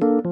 กำ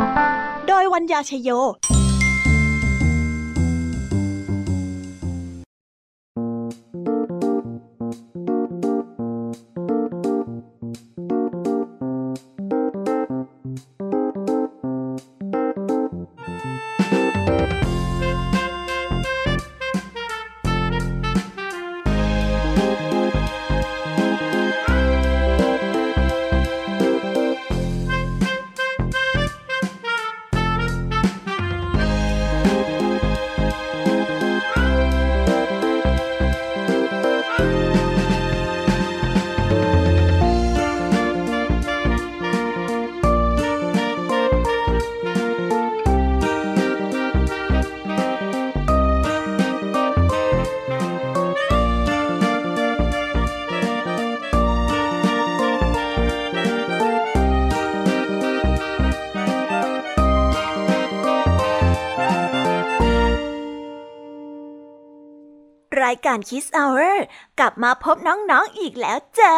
โดยวัญญาชยโย การคิสเอาเอร์กลับมาพบน้องๆออีกแล้วจ้า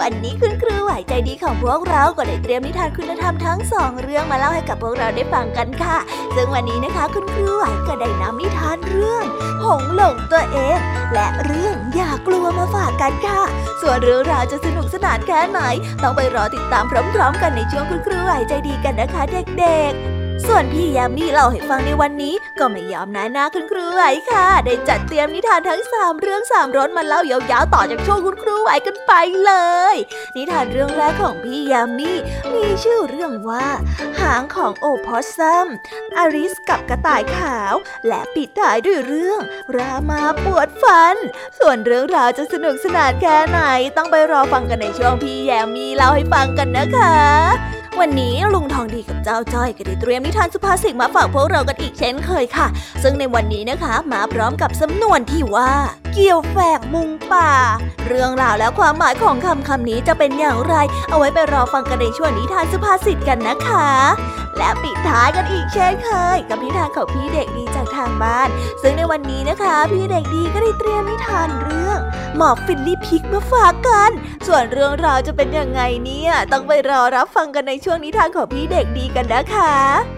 วันนี้คุณครูไหวใจดีของพวกเราก็ได้เตรียมนิทานคุณธรรมทั้งสองเรื่องมาเล่าให้กับพวกเราได้ฟังกันค่ะ ซึ่งวันนี้นะคะคุณครูไหวก็ได้นำนิทานเรื่อง หงหลงตัวเอง และเรื่องอย่ากลัวมาฝากกันค่ะ ส่วนเรื่องราวจะสนุกสนานแค่ไหนต้องไปรอติดตามพร้อม ๆ กันในช่วงคุณครูไหวใจดีกันนะคะ เด็กๆ ส่วนพี่ยามีเล่าให้ฟังในวันนี้ ก็ไม่ยอมน้าหน้าคุณครูไหวค่ะ ได้จัดเตรียมนิทานทั้งสามเรื่องสามรสมาเล่ายาวๆต่อจากช่วงคุณครูไหวกันไปเลย นิทานเรื่องแรกของพี่ยามีมีชื่อเรื่องว่า หางของโอพอสซัมอาริสกับกระต่ายขาว และปิดท้ายด้วยเรื่อง รามาปวดฟัน ส่วนเรื่องราวจะสนุกสนานแค่ไหน ต้องไปรอฟังกันในช่วงพี่ยามีเล่าให้ฟังกันนะคะ วันนี้ลุงทองดีกับเจ้าจ้อยก็ได้เตรียมนิทานสุภาษิตมาฝากพวกเรากันอีกเช่นเคยค่ะ ซึ่งในวันนี้นะคะ มาพร้อมกับสำนวนที่ว่า เกี่ยวแฝกมุงป่า เรื่องราวและความหมายของคำคำนี้จะเป็นอย่างไร เอาไว้ไปรอฟังกันในช่วงนิทานสุภาษิตกันนะคะ และปิดท้ายกันอีกเช่นเคย กับนิทานของพี่เด็กดีจากทางบ้าน ซึ่งในวันนี้นะคะ พี่เด็กดีก็ได้เตรียมนิทานเรื่อง หมอบฟินลี่พิกมาฝากกัน ส่วนเรื่องราวจะเป็นยังไงเนี่ย ต้องไปรอรับฟังกันในช่วงนิทานของพี่เด็กดีกันนะคะ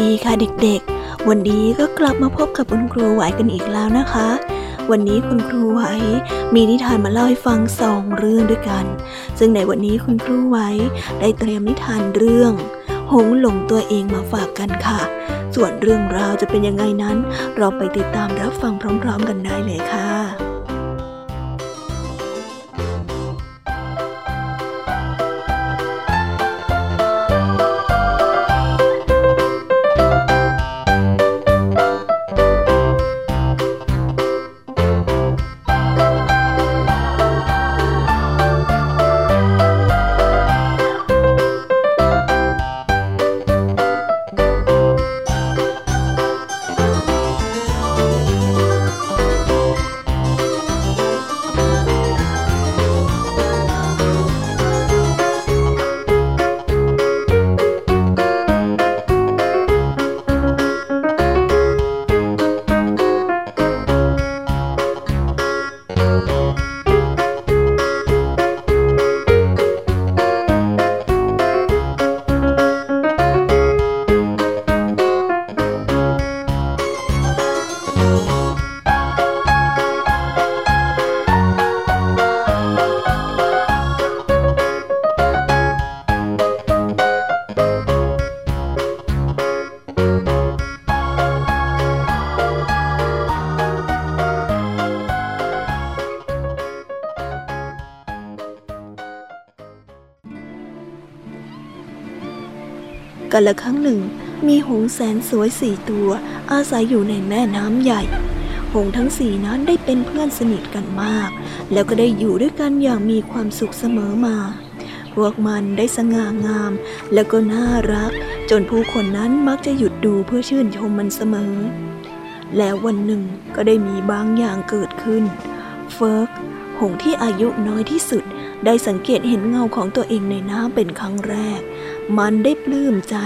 ดีค่ะเด็กๆ วันนี้ก็กลับมาพบกับคุณครูไหวกันอีกแล้วนะคะ วันนี้คุณครูไหวมีนิทานมาเล่าให้ฟังสองเรื่องด้วยกัน ซึ่งในวันนี้คุณครูไหวได้เตรียมนิทานเรื่อง หงหลงตัวเองมาฝากกันค่ะ ส่วนเรื่องราวจะเป็นยังไงนั้น เราไปติดตามรับฟังพร้อม ๆ กันได้เลยค่ะ กันละครั้งหนึ่ง มีหงแสนสวยสี่ตัว อาศัยอยู่ในแม่น้ำใหญ่ หงทั้งสี่นั้นได้เป็นเพื่อนสนิทกันมาก แล้วก็ได้อยู่ด้วยกันอย่างมีความสุขเสมอมา พวกมันได้สง่างาม แล้วก็น่ารัก จนผู้คนนั้นมักจะหยุดดูเพื่อชื่นชมมันเสมอ แล้ววันหนึ่งก็ได้มีบางอย่างเกิดขึ้น เฟิร์กหงที่อายุน้อยที่สุดได้สังเกตเห็นเงาของตัวเองในน้ำเป็นครั้งแรก มันได้ปลื้มใจ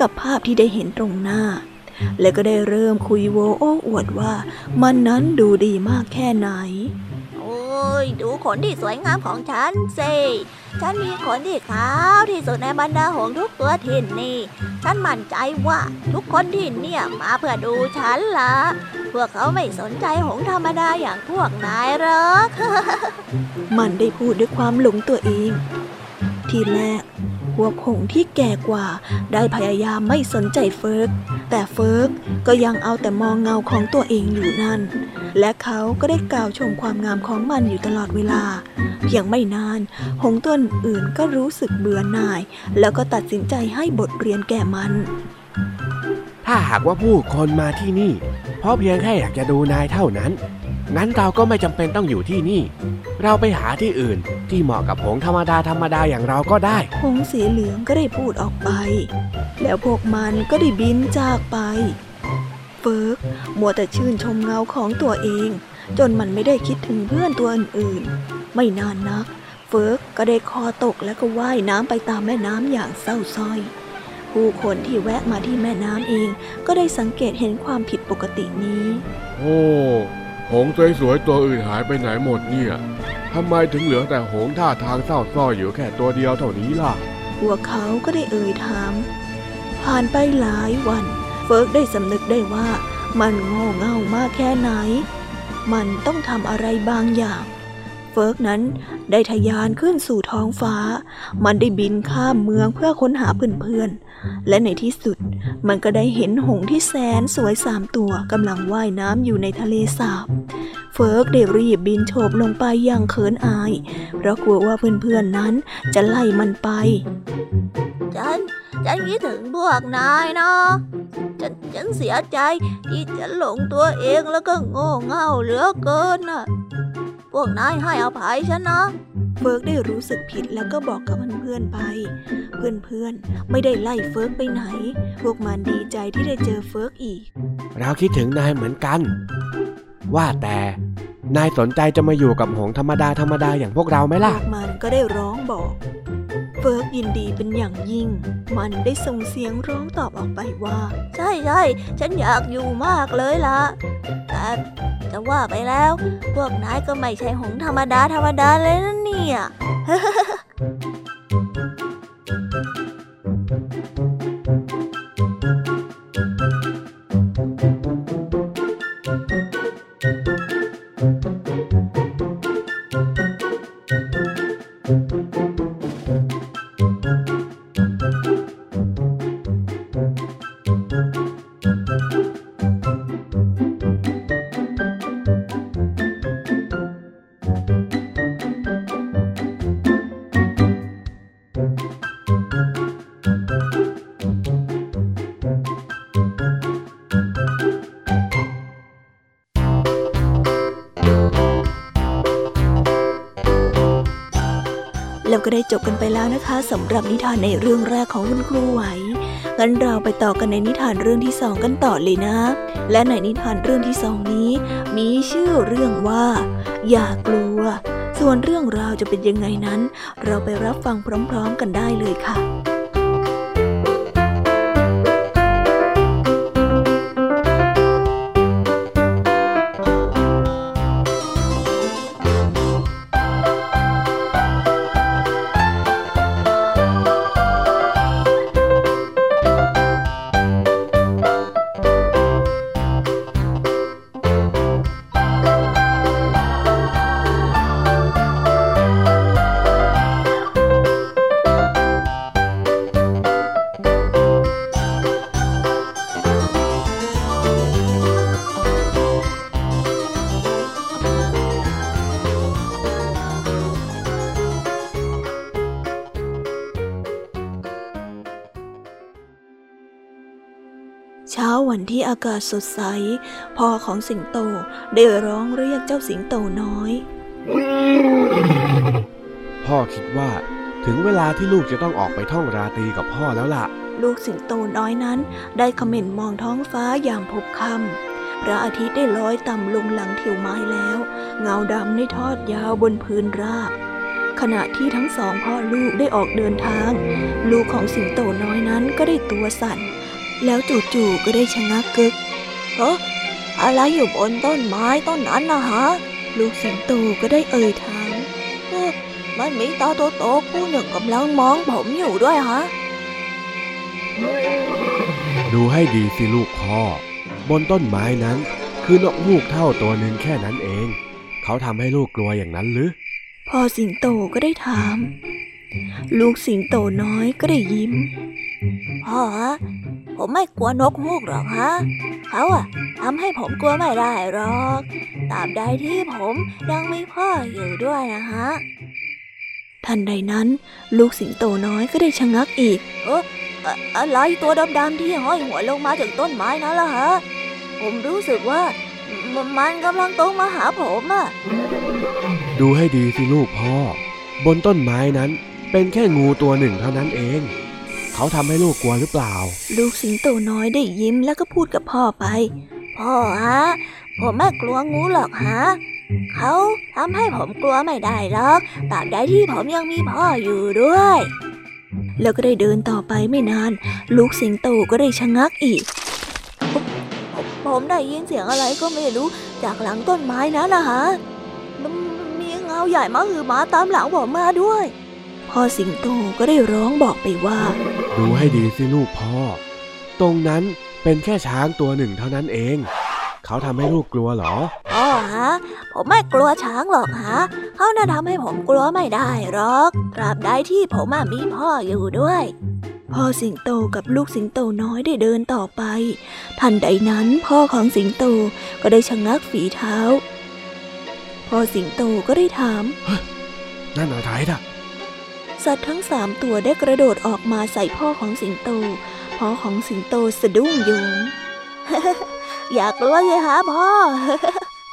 กับภาพที่ได้เห็นตรงหน้า และก็ได้เริ่มคุยโวโอ้อวดว่า มันนั้นดูดีมากแค่ไหน โอ้ย ดูขนที่สวยงามของฉันสิฉันมีขนที่ขาวที่สุดในบรรดาหงส์ทุกตัวที่นี่ ฉันมั่นใจว่าทุกคนที่เนี่ยมาเพื่อดูฉันละพวกเขาไม่สนใจหงส์ธรรมดาอย่างพวกนายหรอก มันได้พูดด้วยความหลงตัวเอง ทีแรก พวกหงส์ที่แก่กว่า ได้พยายามไม่สนใจเฟิร์ก แต่เฟิร์กก็ยังเอาแต่มองเงาของตัวเองอยู่นั่น และเขาก็ได้กล่าวชมความงามของมันอยู่ตลอดเวลา เพียงไม่นาน หงส์ตัวอื่นก็รู้สึกเบื่อหน่าย แล้วก็ตัดสินใจให้บทเรียนแก่มัน ถ้าหากว่าผู้คนมาที่นี่ เพราะเพียงแค่อยากจะดูนายเท่านั้น งั้นเราก็ไม่จำเป็นต้องอยู่ที่นี่ เราไปหาที่อื่นที่เหมาะกับหงส์ธรรมดาธรรมดาอย่างเราก็ได้หงส์สีเหลืองก็ได้พูดออกไป แล้วพวกมันก็ได้บินจากไป เฟิร์กมัวแต่ชื่นชมเงาของตัวเอง จนมันไม่ได้คิดถึงเพื่อนตัวอื่นๆ ไม่นานนัก เฟิร์กก็ได้คอตกแล้วก็ว่ายน้ำไปตามแม่น้ำอย่างเศร้าสร้อยผู้คนที่แวะมาที่แม่น้ำเอง ก็ได้สังเกตเห็นความผิดปกตินี้ โอ้ หงส์สวยๆตัวอื่นหายไปไหนหมดเนี่ยทำไมถึงเหลือแต่หงส์ท่าทางเศร้าสร้อยอยู่แค่ตัวเดียวเท่านี้ล่ะ พวกเขาก็ได้เอ่ยถาม ผ่านไปหลายวัน เฟิร์กได้สำนึกได้ว่า มันโง่เง่ามากแค่ไหน มันต้องทำอะไรบางอย่าง เฟิร์กนั้น ได้ทะยานขึ้นสู่ท้องฟ้า มันได้บินข้ามเมืองเพื่อค้นหาเพื่อนๆ และในที่สุด มันก็ได้เห็นหงส์ที่แสนสวยสามตัวกำลังว่ายน้ำอยู่ในทะเลสาบ เฟิร์กได้รีบบินโฉบลงไปอย่างเขินอาย เพราะกลัวว่าเพื่อนๆนั้นจะไล่มันไป ฉัน ฉันคิดถึงพวกนายนะฉันฉันเสียใจที่ฉันหลงตัวเองแล้วก็โง่เง่าเหลือเกินน่ะ วกนายให้อภัยฉันนะ เฟิร์กได้รู้สึกผิดแล้วก็บอกกับเพื่อนๆไป เพื่อนๆไม่ได้ไล่เฟิร์กไปไหน พวกมันดีใจที่ได้เจอเฟิร์กอีก เราคิดถึงนายเหมือนกัน ว่าแต่นายสนใจจะมาอยู่กับหงส์ธรรมดาธรรมดาอย่างพวกเราไหมล่ะพวกมันก็ได้ร้องบอกเฟิร์กยินดีเป็นอย่างยิ่ง มันได้ส่งเสียงร้องตอบออกไปว่า ใช่ใช่ฉันอยากอยู่มากเลยล่ะแต่จะว่าไปแล้ว พวกนายก็ไม่ใช่หงธรรมดาธรรมดาเลยนะเนี่ย แล้วก็ได้จบกันไปแล้วนะคะสำหรับนิทานในเรื่องแรกของคุณครูไหวงั้นเราไปต่อกันในนิทานเรื่องที่สองกันต่อเลยนะ และในนิทานเรื่องที่สองนี้ มีชื่อเรื่องว่า อย่ากลัว ส่วนเรื่องราวจะเป็นยังไงนั้น เราไปรับฟังพร้อม ๆ กันได้เลยค่ะากาศสดใส พ่อของสิงโตได้ร้องเรียกเจ้าสิงโตน้อย พ่อคิดว่า ถึงเวลาที่ลูกจะต้องออกไปท่องราตรีกับพ่อแล้วล่ะ ลูกสิงโตน้อยนั้น ได้เขม่นมองท้องฟ้ายามพบค่ำพระอาทิตย์ได้ลอยต่ำลงหลังถิวไม้แล้ว เงาดำได้ทอดยาวบนพื้นราบขณะที่ทั้งสองพ่อลูกได้ออกเดินทาง ลูกของสิงโตน้อยนั้นก็ได้ตัวสั่น แล้วจู่ๆก็ได้ชะงักกึกเฮ้อะไรอยู่บนต้นไม้ต้นนั้นนะฮะ ลูกสิงโตก็ได้เอ่ยถามเอ๊ะมันมีตาโตๆผู้หนึ่งกำลังมองผมอยู่ด้วยฮะ ดูให้ดีสิลูกพ่อ บนต้นไม้นั้น คือนกฮูกเท่าตัวหนึ่งแค่นั้นเอง เขาทำให้ลูกกลัวอย่างนั้นหรือพ่อสิงโตก็ได้ถาม ลูกสิงโตน้อยก็ได้ยิ้มพ่อ ผมไม่กลัวนกฮูกหรอกฮะ เขาอะทำให้ผมกลัวไม่ได้หรอกตราบใดที่ผมยังมีพ่ออยู่ด้วยนะฮะ ทันใดนั้น ลูกสิงโตน้อยก็ได้ชะงักอีก เอะอะไรตัวดำๆที่ห้อยหัวลงมาจากต้นไม้นั่นล่ะฮะ ผมรู้สึกว่ามมันกำลังตรงมาหาผมอะดูให้ดีสิลูกพ่อ บนต้นไม้นั้นเป็นแค่งูตัวหนึ่งเท่านั้นเอง เขาทำให้ลูกกลัวหรือเปล่า ลูกสิงโตน้อยได้ยิ้มแล้วก็พูดกับพ่อไป พ่อฮะ ผมไม่กลัวงูหรอกฮะเขาทำให้ผมกลัวไม่ได้หรอกตราบใดที่ผมยังมีพ่ออยู่ด้วย แล้วก็ได้เดินต่อไปไม่นาน ลูกสิงโตก็ได้ชะงักอีก ผมผมได้ยินเสียงอะไรก็ไม่รู้ จากหลังต้นไม้นั้นนะฮะมมีเงาใหญ่มาหือมาตามหลังผมมาด้วย พ่อสิงโตก็ได้ร้องบอกไปว่า ดูให้ดีสิลูกพ่อ ตรงนั้นเป็นแค่ช้างตัวหนึ่งเท่านั้นเอง เขาทำให้ลูกกลัวเหรอพ่อฮะ ผมไม่กลัวช้างหรอกฮะ เขาน่าทำให้ผมกลัวไม่ได้หรอก ตราบใดที่ผมอะมีพ่ออยู่ด้วยพ่อสิงโตกับลูกสิงโตน้อยได้เดินต่อไป ทันใดนั้นพ่อของสิงโตก็ได้ชะงักฝีเท้า พ่อสิงโตก็ได้ถามนั่นอะไรน่ะ สัตว์ทั้งสามตัวได้กระโดดออกมาใส่พ่อของสิงโต พ่อของสิงโตสะดุ้งโยงอยากกลัวเลยฮะพ่อ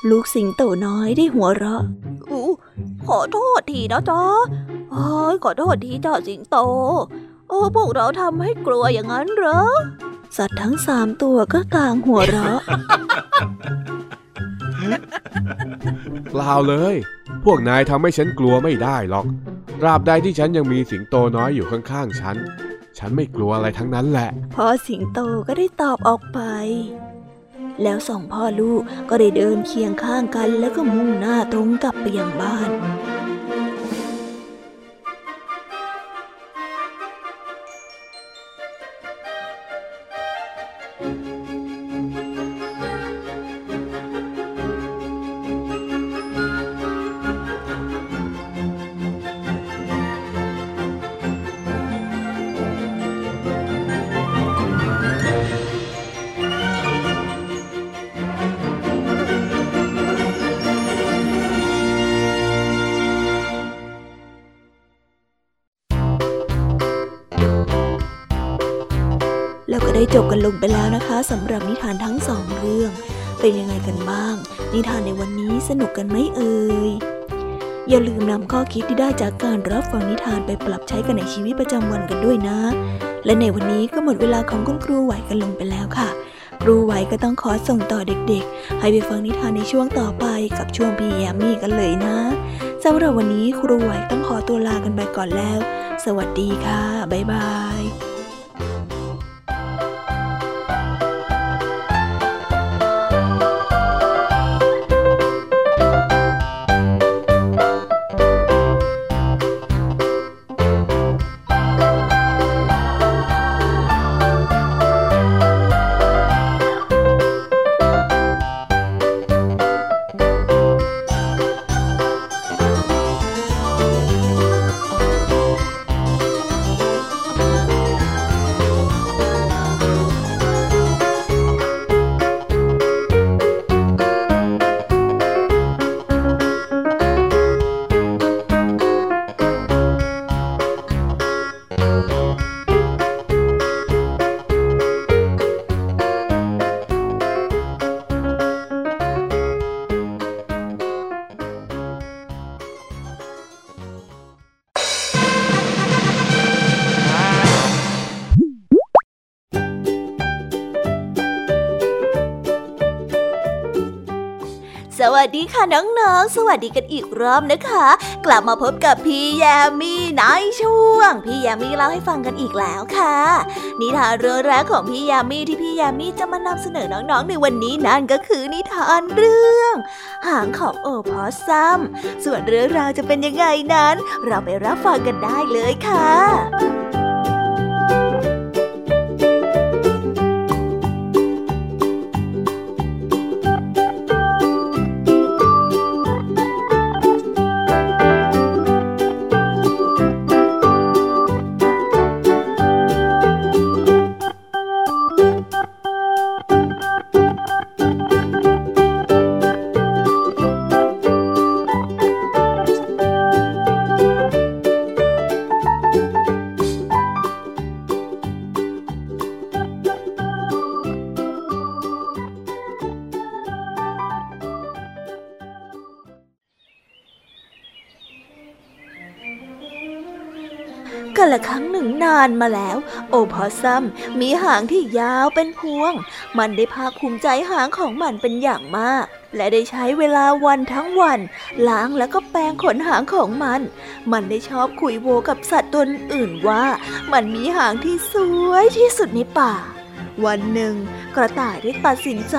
ลูกสิงโตน้อยได้หัวเราะอู้ขอโทษทีนะจ๊ะโอ้ยขอโทษทีเจ้าสิงโต โอ้พวกเราทำให้กลัวอย่างนั้นเหรอ สัตว์ทั้งสามตัวก็ต่างหัวเราะ เปล่าเลย พวกนายทำให้ฉันกลัวไม่ได้หรอกตราบใดที่ฉันยังมีสิงโตน้อยอยู่ข้างๆฉัน ฉันไม่กลัวอะไรทั้งนั้นแหละพ่อสิงโตก็ได้ตอบออกไป แล้วสองพ่อลูกก็ได้เดินเคียงข้างกันแล้วก็มุ่งหน้าตรงกลับไปยังบ้าน จบกันลงไปแล้วนะคะสำหรับนิทานทั้งสองเรื่อง เป็นยังไงกันบ้าง นิทานในวันนี้สนุกกันไหมเอ่ยอย่าลืมนำข้อคิดที่ได้จากการรับฟังนิทานไปปรับใช้กันในชีวิตประจำวันกันด้วยนะ และในวันนี้ก็หมดเวลาของคุณครูไหวกันลงไปแล้วค่ะ ครูไหวก็ต้องขอส่งต่อเด็กๆ ให้ไปฟังนิทานในช่วงต่อไปกับช่วงพี่แยมมี่กันเลยนะสำหรับวันนี้ครูไหวต้องขอตัวลากันไปก่อนแล้ว สวัสดีค่ะ บ๊ายบาย ดีค่ะน้องๆ สวัสดีกันอีกรอบนะคะ กลับมาพบกับพี่แยมมี่ในช่วง พี่แยมมี่เล่าให้ฟังกันอีกแล้วค่ะ นิทานเรื่องแรกของพี่แยมมี่ที่พี่แยมมี่จะมานำเสนอน้องๆในวันนี้นั่นก็คือนิทานเรื่อง หางของโอพอซัมส่วนเรื่องราวจะเป็นยังไงนั้น เราไปรับฟังกันได้เลยค่ะานมาแล้ว โอพอซัมมีหางที่ยาวเป็นพวง มันได้ภาคภูมิใจหางของมันเป็นอย่างมาก และได้ใช้เวลาวันทั้งวัน ล้างแล้วก็แปรงขนหางของมัน มันได้ชอบคุยโวกับสัตว์ตัวอื่นว่า มันมีหางที่สวยที่สุดในป่าวันหนึ่ง กระต่ายได้ตัดสินใจ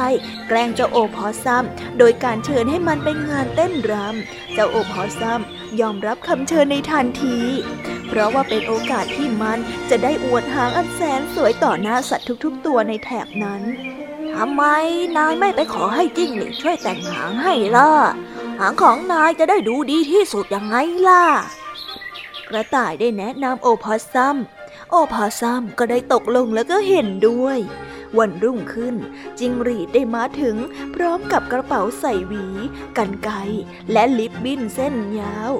แกล้งเจ้าโอพอซัมโดยการเชิญให้มันไปงานเต้นรำเจ้าโอพอซัม ยอมรับคำเชิญในทันที เพราะว่าเป็นโอกาสที่มันจะได้อวดหางอันแสนสวยต่อหน้าสัตว์ทุกๆตัวในแถบนั้นทำไมนายไม่ไปขอให้จิ้งหรีดช่วยแต่งหางให้ล่ะ หางของนายจะได้ดูดีที่สุดยังไงล่ะ กระต่ายได้แนะนำโอพอซัม โอพอซัมก็ได้ตกลงแล้วก็เห็นด้วย วันรุ่งขึ้น จิงหรีดได้มาถึง พร้อมกับกระเป๋าใส่หวี กันไกรและลิปบิ้นเส้นยาว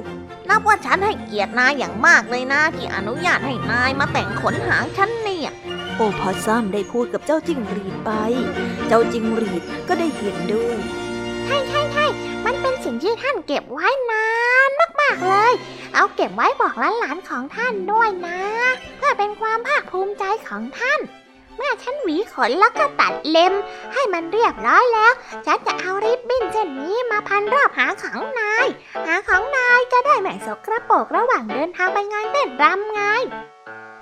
นับว่าฉันให้เกียรตินายอย่างมากเลยนะ ที่อนุญาตให้นายมาแต่งขนหางฉันเนี่ยโอพอซัมได้พูดกับเจ้าจิงหรีดไป เจ้าจิงหรีดก็ได้เห็นด้วยใช่ใช่ใช่มันเป็นสิ่งที่ท่านเก็บไว้นานมากๆเลย เอาเก็บไว้บอกหลานๆของท่านด้วยนะ เพื่อเป็นความภาคภูมิใจของท่าน เมื่อฉันหวีขนแล้วก็ตัดเล็ม ให้มันเรียบร้อยแล้ว ฉันจะเอาริบบิ้นเช่นนี้มาพันรอบหางของนาย หางของนายจะได้ไม่สกระปรกระหว่างเดินทางไปงานเต้นรำไง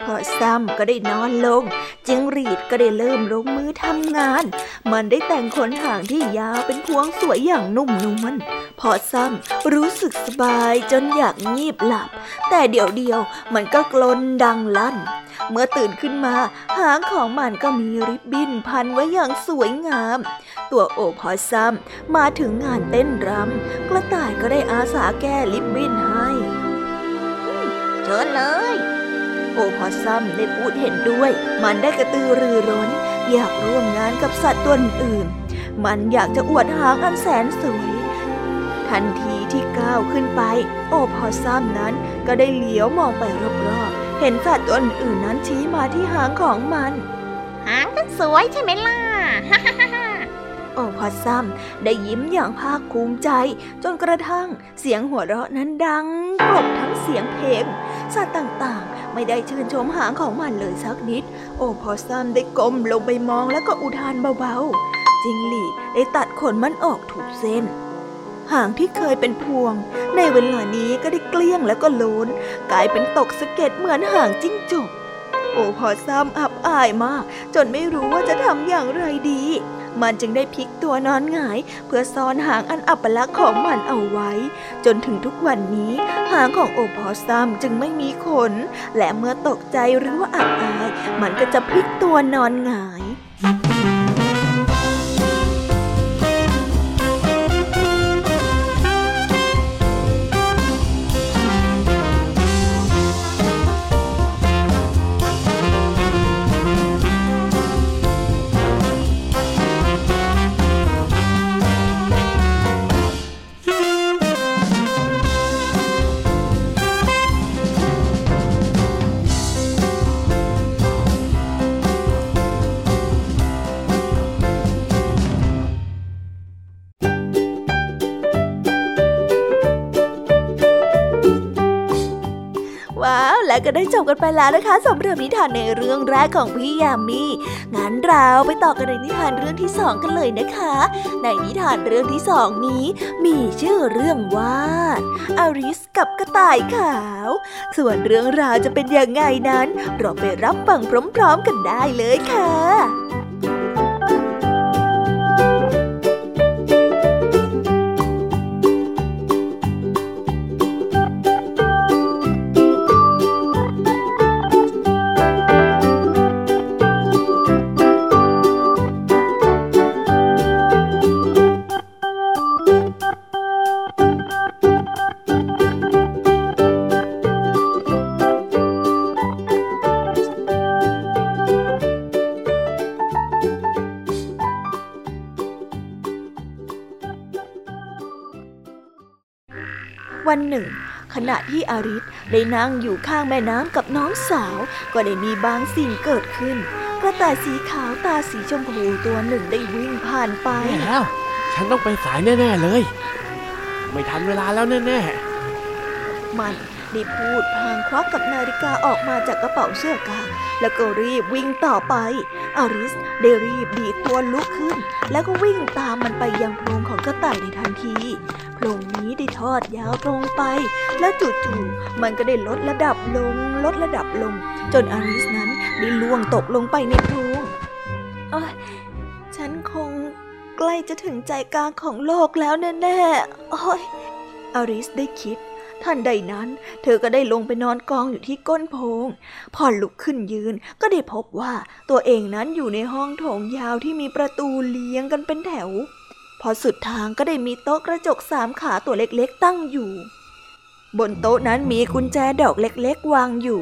พอซัมก็ได้นอนลง จิงรีดก็ได้เริ่มลงมือทำงาน มันได้แต่งขนหางที่ยาวเป็นพวงสวยอย่างนุ่มนวลพอซัมรู้สึกสบายจนอยากงีบหลับ แต่เดี๋ยวเดียวมันก็กลนดังลั่น เมื่อตื่นขึ้นมา หางของมันก็มีริบบิ้นพันไว้อย่างสวยงาม ตัวโอพอซัมมาถึงงานเต้นรำกระต่ายก็ได้อาสาแก้ริบบิ้นให้ เชิญเลย โอพอซัมได้พูดเห็นด้วย มันได้กระตือรือร้น อยากร่วมงานกับสัตว์ตัวอื่น มันอยากจะอวดหางอันแสนสวย ทันทีที่ก้าวขึ้นไป โอพอซัมนั้นก็ได้เหลียวมองไปรอบๆ เห็นสัตว์ตัวอื่นนั้นชี้มาที่หางของมัน หางฉันสวยใช่ไหมล่ะ โอพอซัมได้ยิ้มอย่างภาคภูมิใจ จนกระทั่งเสียงหัวเราะนั้นดังกลบทั้งเสียงเพลงสัตว์ต่างๆ ไม่ได้ชื่นชมหางของมันเลยสักนิด โอพอซัมได้ก้มลงไปมองแล้วก็อุทานเบาๆ จิงหลีได้ตัดขนมันออกถูกเส้นหางที่เคยเป็นพวง ในเวลานี้ก็ได้เกลี้ยงแล้วก็โลนกลายเป็นตกสะเก็ดเหมือนหางจิ้งจกโอพอซัมอับอายมาก จนไม่รู้ว่าจะทำอย่างไรดี มันจึงได้พลิกตัวนอนหงาย เพื่อซ่อนหางอันอัปลักษณ์ของมันเอาไว้ จนถึงทุกวันนี้หางของโอพอซัมจึงไม่มีขน และเมื่อตกใจหรือว่าอับอาย มันก็จะพลิกตัวนอนหงาย บกันไปแล้วนะคะสำหรับนิทานในเรื่องแรกของพี่ยามีงั้นเราไปต่อกันในนิทานเรื่องที่สองกันเลยนะคะ ในนิทานเรื่องที่สองนี้ มีชื่อเรื่องว่าอาริสกับกระต่ายขาว ส่วนเรื่องราวจะเป็นยังไงนั้น เราไปรับฟังพร้อมๆกันได้เลยค่ะ วันหนึ่ง ขณะที่อาริสได้นั่งอยู่ข้างแม่น้ำกับน้องสาว ก็ได้มีบางสิ่งเกิดขึ้น กระต่ายสีขาวตาสีชมพูตัวหนึ่งได้วิ่งผ่านไปแย่แล้ว ฉันต้องไปสายแน่ ๆ เลย ไม่ทันเวลาแล้วแน่มัน ได้พูดพลางควักกับนาฬิกาออกมาจากกระเป๋าเสื้อกางแล้วก็รีบวิ่งต่อไป อาริสได้รีบดีดตัวลุกขึ้น แล้วก็วิ่งตามมันไปยังโพรงของกระต่ายในทันทีโพรงนี้ได้ทอดยาวตรงไป แล้วจู่ๆมันก็ได้ลดระดับลง ลดระดับลง จนอาริสนั้นได้ล่วงตกลงไปในโพรงเอ้ยฉันคงใกล้จะถึงใจกลางของโลกแล้วแน่ๆโอ้ยอาริสได้คิด ท่านใดนั้น เธอก็ได้ลงไปนอนกองอยู่ที่ก้นโพงพอลุกขึ้นยืนก็ได้พบว่าตัวเองนั้นอยู่ในห้องโถงยาวที่มีประตูเลี้ยงกันเป็นแถว พอสุดทางก็ได้มีโต๊ะกระจกสามขาตัวเล็กๆตั้งอยู่ บนโต๊ะนั้นมีกุญแจดอกเล็กๆ วางอยู่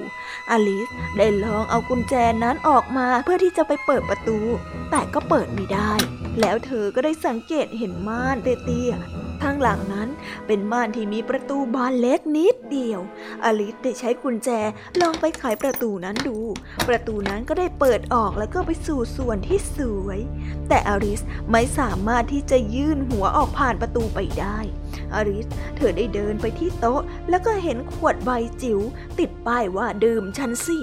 อลิสได้ลองเอากุญแจนั้นออกมาเพื่อที่จะไปเปิดประตู แต่ก็เปิดไม่ได้ แล้วเธอก็ได้สังเกตเห็นม่านเตี้ยๆข้างหลังนั้นเป็นม่านที่มีประตูบานเล็กนิดเดียว อลิสได้ใช้กุญแจลองไปไขประตูนั้นดู ประตูนั้นก็ได้เปิดออกแล้วก็ไปสู่ส่วนที่สวย แต่อลิสไม่สามารถที่จะยื่นหัวออกผ่านประตูไปได้ อริสเธอได้เดินไปที่โต๊ะ แล้วก็เห็นขวดใบจิ๋วติดป้ายว่าดื่มฉันสิ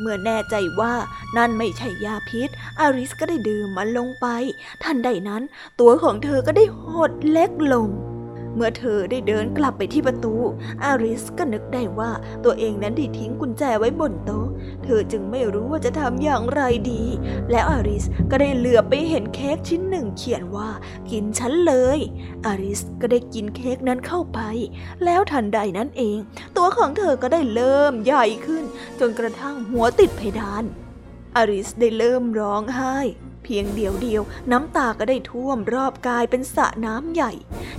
เมื่อแน่ใจว่านั่นไม่ใช่ยาพิษ อาริสก็ได้ดื่มมันลงไป ทันใดนั้น ตัวของเธอก็ได้หดเล็กลง เมื่อเธอได้เดินกลับไปที่ประตู อาริสก็นึกได้ว่าตัวเองนั้นได้ทิ้งกุญแจไว้บนโต๊ะ เธอจึงไม่รู้ว่าจะทำอย่างไรดี แล้วอาริสก็ได้เหลือบไปเห็นเค้กชิ้นหนึ่งเขียนว่า กินฉันเลย อาริสก็ได้กินเค้กนั้นเข้าไป แล้วทันใดนั้นเอง ตัวของเธอก็ได้เริ่มใหญ่ขึ้น จนกระทั่งหัวติดเพดาน อาริสได้เริ่มร้องไห้ เพียงเดียวเดียวน้ำตาก็ได้ท่วมรอบกายเป็นสระน้ำใหญ่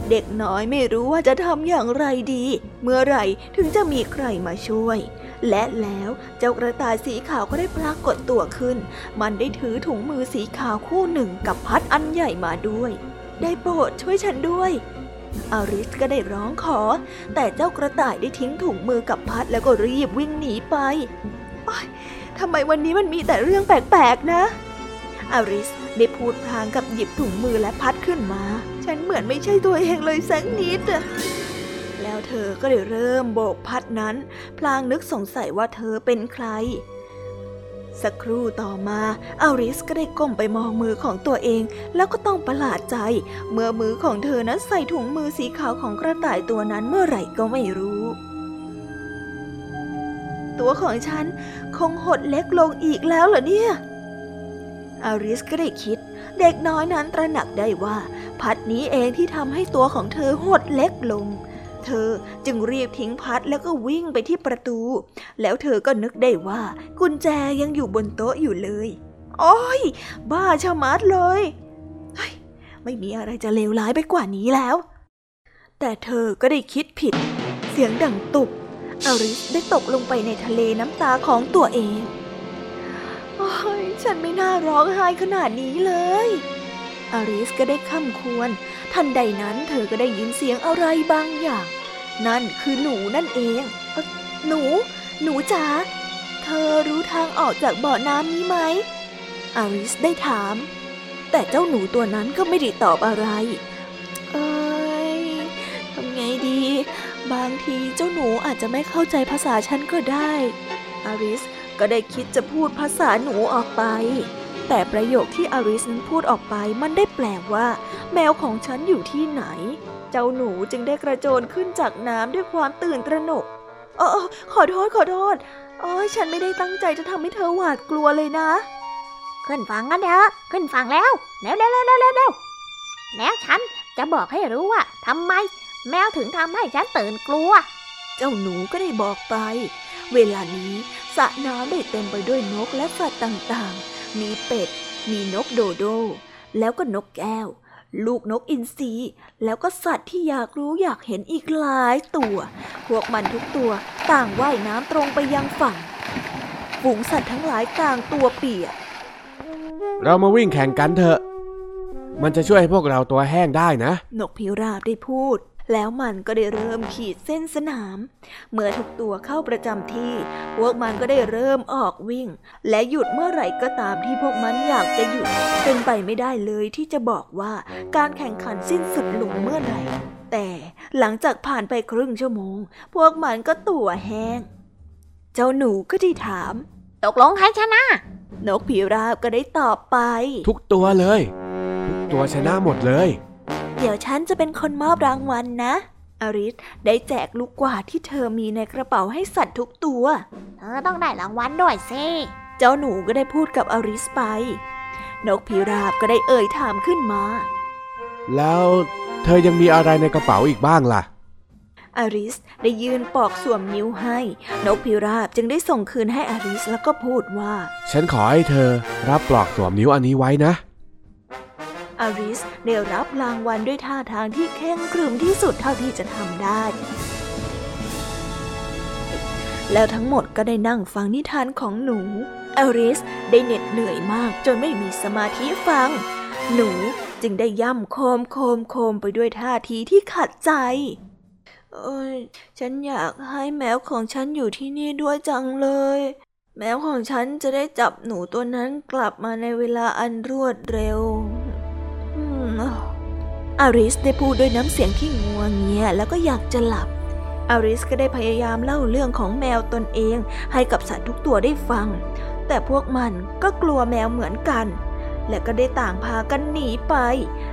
เด็กน้อยไม่รู้ว่าจะทำอย่างไรดี เมื่อไหร่ถึงจะมีใครมาช่วย และแล้วเจ้ากระต่ายสีขาวก็ได้ปรากฏตัวขึ้น มันได้ถือถุงมือสีขาวคู่หนึ่งกับพัดอันใหญ่มาด้วย ได้โปรดช่วยฉันด้วยอาริสก็ได้ร้องขอ แต่เจ้ากระต่ายได้ทิ้งถุงมือกับพัดแล้วก็รีบวิ่งหนีไปทำไมวันนี้มันมีแต่เรื่องแปลกๆนะ อาริสได้พูดพลางกับหยิบถุงมือและพัดขึ้นมา ฉันเหมือนไม่ใช่ตัวเองเลยสักนิดอะแล้วเธอก็ได้เริ่มโบกพัดนั้น พลางนึกสงสัยว่าเธอเป็นใคร สักครู่ต่อมาอาริสก็ได้ก้มไปมองมือของตัวเอง แล้วก็ต้องประหลาดใจ เมื่อมือของเธอนั้นใส่ถุงมือสีขาวของกระต่ายตัวนั้นเมื่อไหร่ก็ไม่รู้ตัวของฉันคงหดเล็กลงอีกแล้วเหรอเนี่ย อาริสก็ได้คิด เด็กน้อยนั้นตระหนักได้ว่า พัดนี้เองที่ทำให้ตัวของเธอหดเล็กลง เธอจึงรีบทิ้งพัดแล้วก็วิ่งไปที่ประตู แล้วเธอก็นึกได้ว่า กุญแจยังอยู่บนโต๊ะอยู่เลย โอ้ย บ้าชะมัดเลยเฮ้ยไม่มีอะไรจะเลวร้ายไปกว่านี้แล้ว แต่เธอก็ได้คิดผิด เสียงดังตุบอาริสได้ตกลงไปในทะเลน้ำตาของตัวเอง ยฉันไม่น่าร้องไห้ขนาดนี้เลย อาริสก็ได้ข้ามควร ทันใดนั้นเธอก็ได้ยินเสียงอะไรบางอย่าง นั่นคือหนูนั่นเองเอหนู หนูจ๋า เธอรู้ทางออกจากบ่อน้ำนี้ไหม อาริสได้ถาม แต่เจ้าหนูตัวนั้นก็ไม่ได้ตอบอะไร เอ้ยทำไงดี บางทีเจ้าหนูอาจจะไม่เข้าใจภาษาฉันก็ได้ อาริส ก็ได้คิดจะพูดภาษาหนูออกไป แต่ประโยคที่อาริสนั้นพูดออกไปมันได้แปลว่า แมวของฉันอยู่ที่ไหน เจ้าหนูจึงได้กระโจนขึ้นจากน้ำด้วยความตื่นตระหนกเออขอโทษขอโทษโอ้ยฉันไม่ได้ตั้งใจจะทำให้เธอหวาดกลัวเลยนะ ขึ้นฟังกันเถอะขึ้นฟังแล้วเร็วเร็วเร็วเร็วเร็วเร็วแล้วฉันจะบอกให้รู้ว่าทำไม แมวถึงทำให้ฉันตื่นกลัว เจ้าหนูก็ได้บอกไป เวลานี้สระน้ำได้เต็มไปด้วยนกและสัตว์ต่างๆ มีเป็ด มีนกโดโด แล้วก็นกแก้ว ลูกนกอินทรีแล้วก็สัตว์ที่อยากรู้อยากเห็นอีกหลายตัว พวกมันทุกตัวต่างว่ายน้ำตรงไปยังฝั่ง ฝูงสัตว์ทั้งหลายต่างตัวเปียก เรามาวิ่งแข่งกันเถอะ มันจะช่วยให้พวกเราตัวแห้งได้นะ นกพิราบได้พูด แล้วมันก็ได้เริ่มขีดเส้นสนาม เมื่อทุกตัวเข้าประจำที่ พวกมันก็ได้เริ่มออกวิ่ง และหยุดเมื่อไหร่ก็ตามที่พวกมันอยากจะหยุด เป็นไปไม่ได้เลยที่จะบอกว่าการแข่งขันสิ้นสุดลงเมื่อไหร่ แต่หลังจากผ่านไปครึ่งชั่วโมง พวกมันก็ตัวแห้ง เจ้าหนูก็ได้ถาม ตกลงใครชนะ นกพิราบก็ได้ตอบไป ทุกตัวเลย ทุกตัวชนะหมดเลย เดี๋ยวฉันจะเป็นคนมอบรางวัลนะอาริสได้แจกลูกกวาดที่เธอมีในกระเป๋าให้สัตว์ทุกตัว เธอต้องได้รางวัลด้วยสิ เจ้าหนูก็ได้พูดกับอาริสไป นกพิราบก็ได้เอ่ยถามขึ้นมา แล้วเธอยังมีอะไรในกระเป๋าอีกบ้างล่ะอาริสได้ยื่นปอกสวมนิ้วให้ นกพิราบจึงได้ส่งคืนให้อาริสแล้วก็พูดว่า ฉันขอให้เธอรับปลอกสวมนิ้วอันนี้ไว้นะ อาริสได้รับรางวัลด้วยท่าทางที่แข็งกรึมที่สุดเท่าที่จะทำได้ แล้วทั้งหมดก็ได้นั่งฟังนิทานของหนูอาริสได้เหน็ดเหนื่อยมากจนไม่มีสมาธิฟัง หนูจึงได้ย่ำโคมโคมโคมไปด้วยท่าทีที่ขัดใจเอ้ยฉันอยากให้แมวของฉันอยู่ที่นี่ด้วยจังเลย แมวของฉันจะได้จับหนูตัวนั้นกลับมาในเวลาอันรวดเร็ว อาริสได้พูดด้วยน้ำเสียงที่งัวงเงียแล้วก็อยากจะหลับ อาริสก็ได้พยายามเล่าเรื่องของแมวตนเองให้กับสัตว์ทุกตัวได้ฟัง แต่พวกมันก็กลัวแมวเหมือนกัน และก็ได้ต่างพากันหนีไป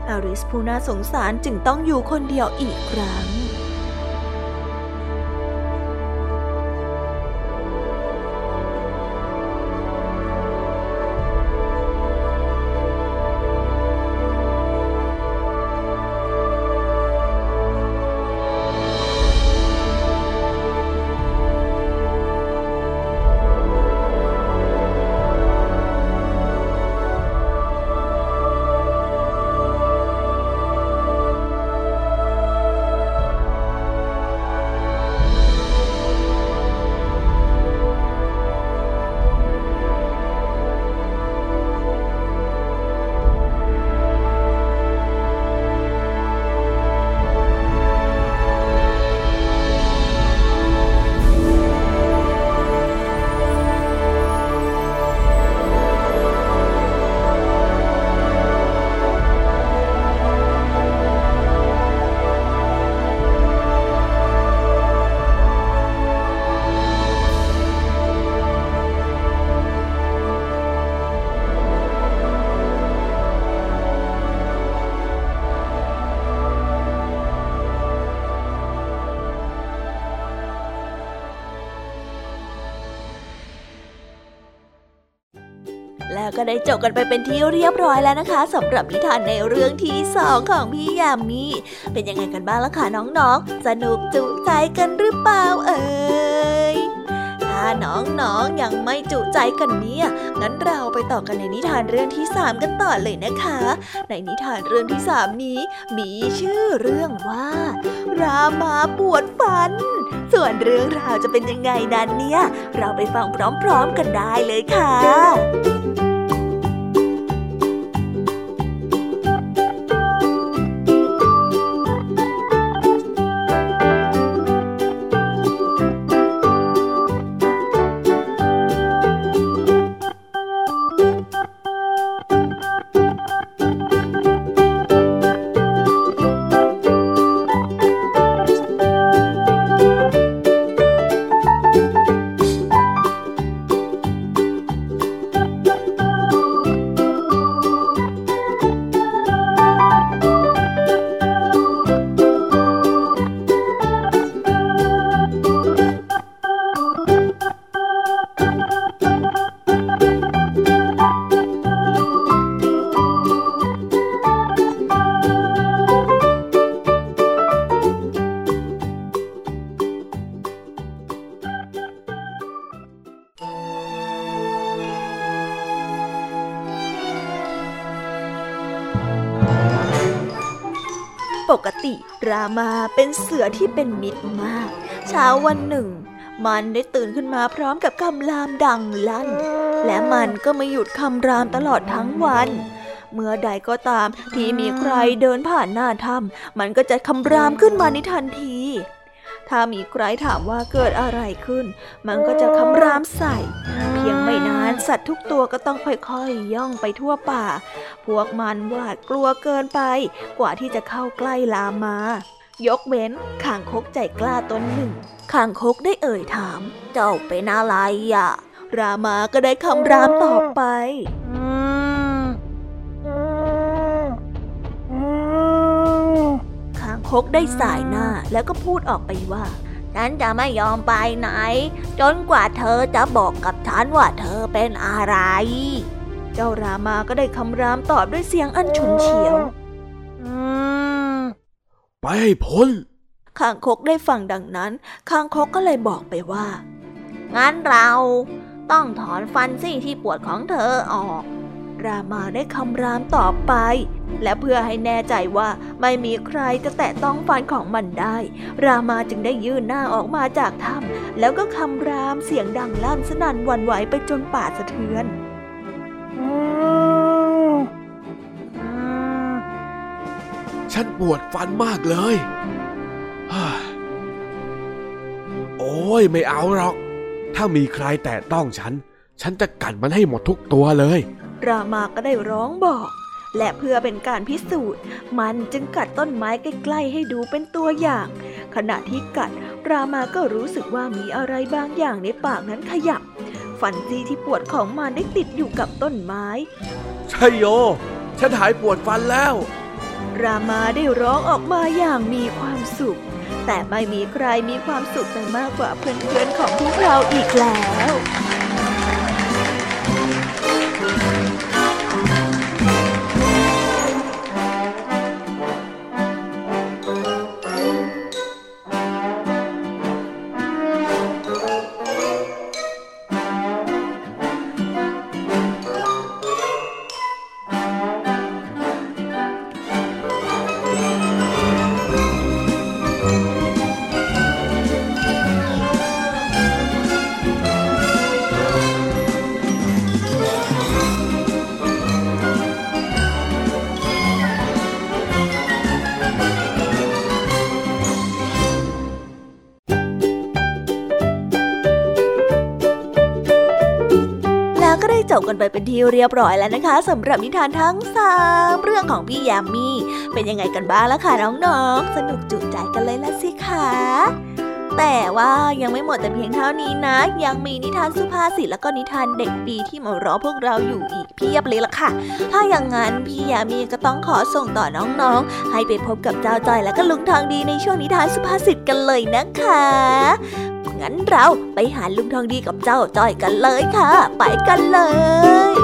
อาริสผู้น่าสงสารจึงต้องอยู่คนเดียวอีกครั้ง ก็ได้จบกันไปเป็นที่เรียบร้อยแล้วนะคะสำหรับนิทานในเรื่องที่สองของพี่ยามีเป็นยังไงกันบ้างล่ะคะน้องๆ สนุกจุใจกันหรือเปล่าเอ่ยถ้าน้องๆยังไม่จุใจกันเนี่ยงั้นเราไปต่อกันในนิทานเรื่องที่สามกันต่อเลยนะคะ ในนิทานเรื่องที่สามนี้ มีชื่อเรื่องว่า รามาปวดฟัน ส่วนเรื่องราวจะเป็นยังไงนั้นเนี่ย เราไปฟังพร้อมๆกันได้เลยค่ะ สือที่เป็นมิตรมาก เช้าวันหนึ่ง มันได้ตื่นขึ้นมาพร้อมกับคำรามดังลั่น และมันก็ไม่หยุดคำรามตลอดทั้งวัน เมื่อใดก็ตามที่มีใครเดินผ่านหน้าถ้ำมันก็จะคำรามขึ้นมาในทันที ถ้ามีใครถามว่าเกิดอะไรขึ้น มันก็จะคำรามใส่ เพียงไม่นานสัตว์ทุกตัวก็ต้องค่อยๆยย่องไปทั่วป่า พวกมันหวาดกลัวเกินไป กว่าที่จะเข้าใกล้ลามา ยกเว้นข่างคกใจกล้าตนหนึ่งข่างคกได้เอ่ยถาม เจ้าเป็นอะไรอะ รามาก็ได้คำรามตอบไปข้างคกได้สายหน้าแล้วก็พูดออกไปว่าฉันจะไม่ยอมไปไหน จนกว่าเธอจะบอกกับฉันว่าเธอเป็นอะไร เจ้ารามาก็ได้คำรามตอบด้วยเสียงอันฉุนเฉียว ไปให้พ้นข้างคกได้ฟังดังนั้นข้างคกก็เลยบอกไปว่า งั้นเราต้องถอนฟันซี่ที่ปวดของเธอออก รามาได้คำรามต่อไป และเพื่อให้แน่ใจว่าไม่มีใครจะแตะต้องฟันของมันได้ รามาจึงได้ยื่นหน้าออกมาจากถ้ำแล้วก็คำรามเสียงดังลั่นสนั่นวันไหวไปจนป่าสะเทือน ฉันปวดฟันมากเลยฮ่าโอ้ยไม่เอาหรอก ถ้ามีใครแตะต้องฉัน ฉันจะกัดมันให้หมดทุกตัวเลย รามาก็ได้ร้องบอก และเพื่อเป็นการพิสูจน์ มันจึงกัดต้นไม้ใกล้ๆให้ดูเป็นตัวอย่าง ขณะที่กัด รามาก็รู้สึกว่ามีอะไรบางอย่างในปากนั้นขยับ ฟันซี่ที่ปวดของมันได้ติดอยู่กับต้นไม้ชัยโย ฉันหายปวดฟันแล้ว รามาได้ร้องออกมาอย่างมีความสุข แต่ไม่มีใครมีความสุขไปมากกว่าเพื่อนๆของพวกเราอีกแล้ว กันไปเป็นที่เรียบร้อยแล้วนะคะสำหรับนิทานทั้งสามเรื่องของพี่ยามีเป็นยังไงกันบ้างล่ะคะน้องๆ สนุกจุใจกันเลยละสิคะแต่ว่ายังไม่หมดแต่เพียงเท่านี้นะ ยังมีนิทานสุภาษิตแล้วก็นิทานเด็กดีที่มารอพวกเราอยู่อีกเพียบเลยล่ะค่ะ ถ้าอย่างนั้นพี่ยามีก็ต้องขอส่งต่อน้องๆ ให้ไปพบกับเจ้าจอยและก็ลุงทองดีในช่วงนิทานสุภาษิตกันเลยนะคะ งั้นเราไปหาลุงทองดีกับเจ้าจ้อยกันเลยค่ะ ไปกันเลย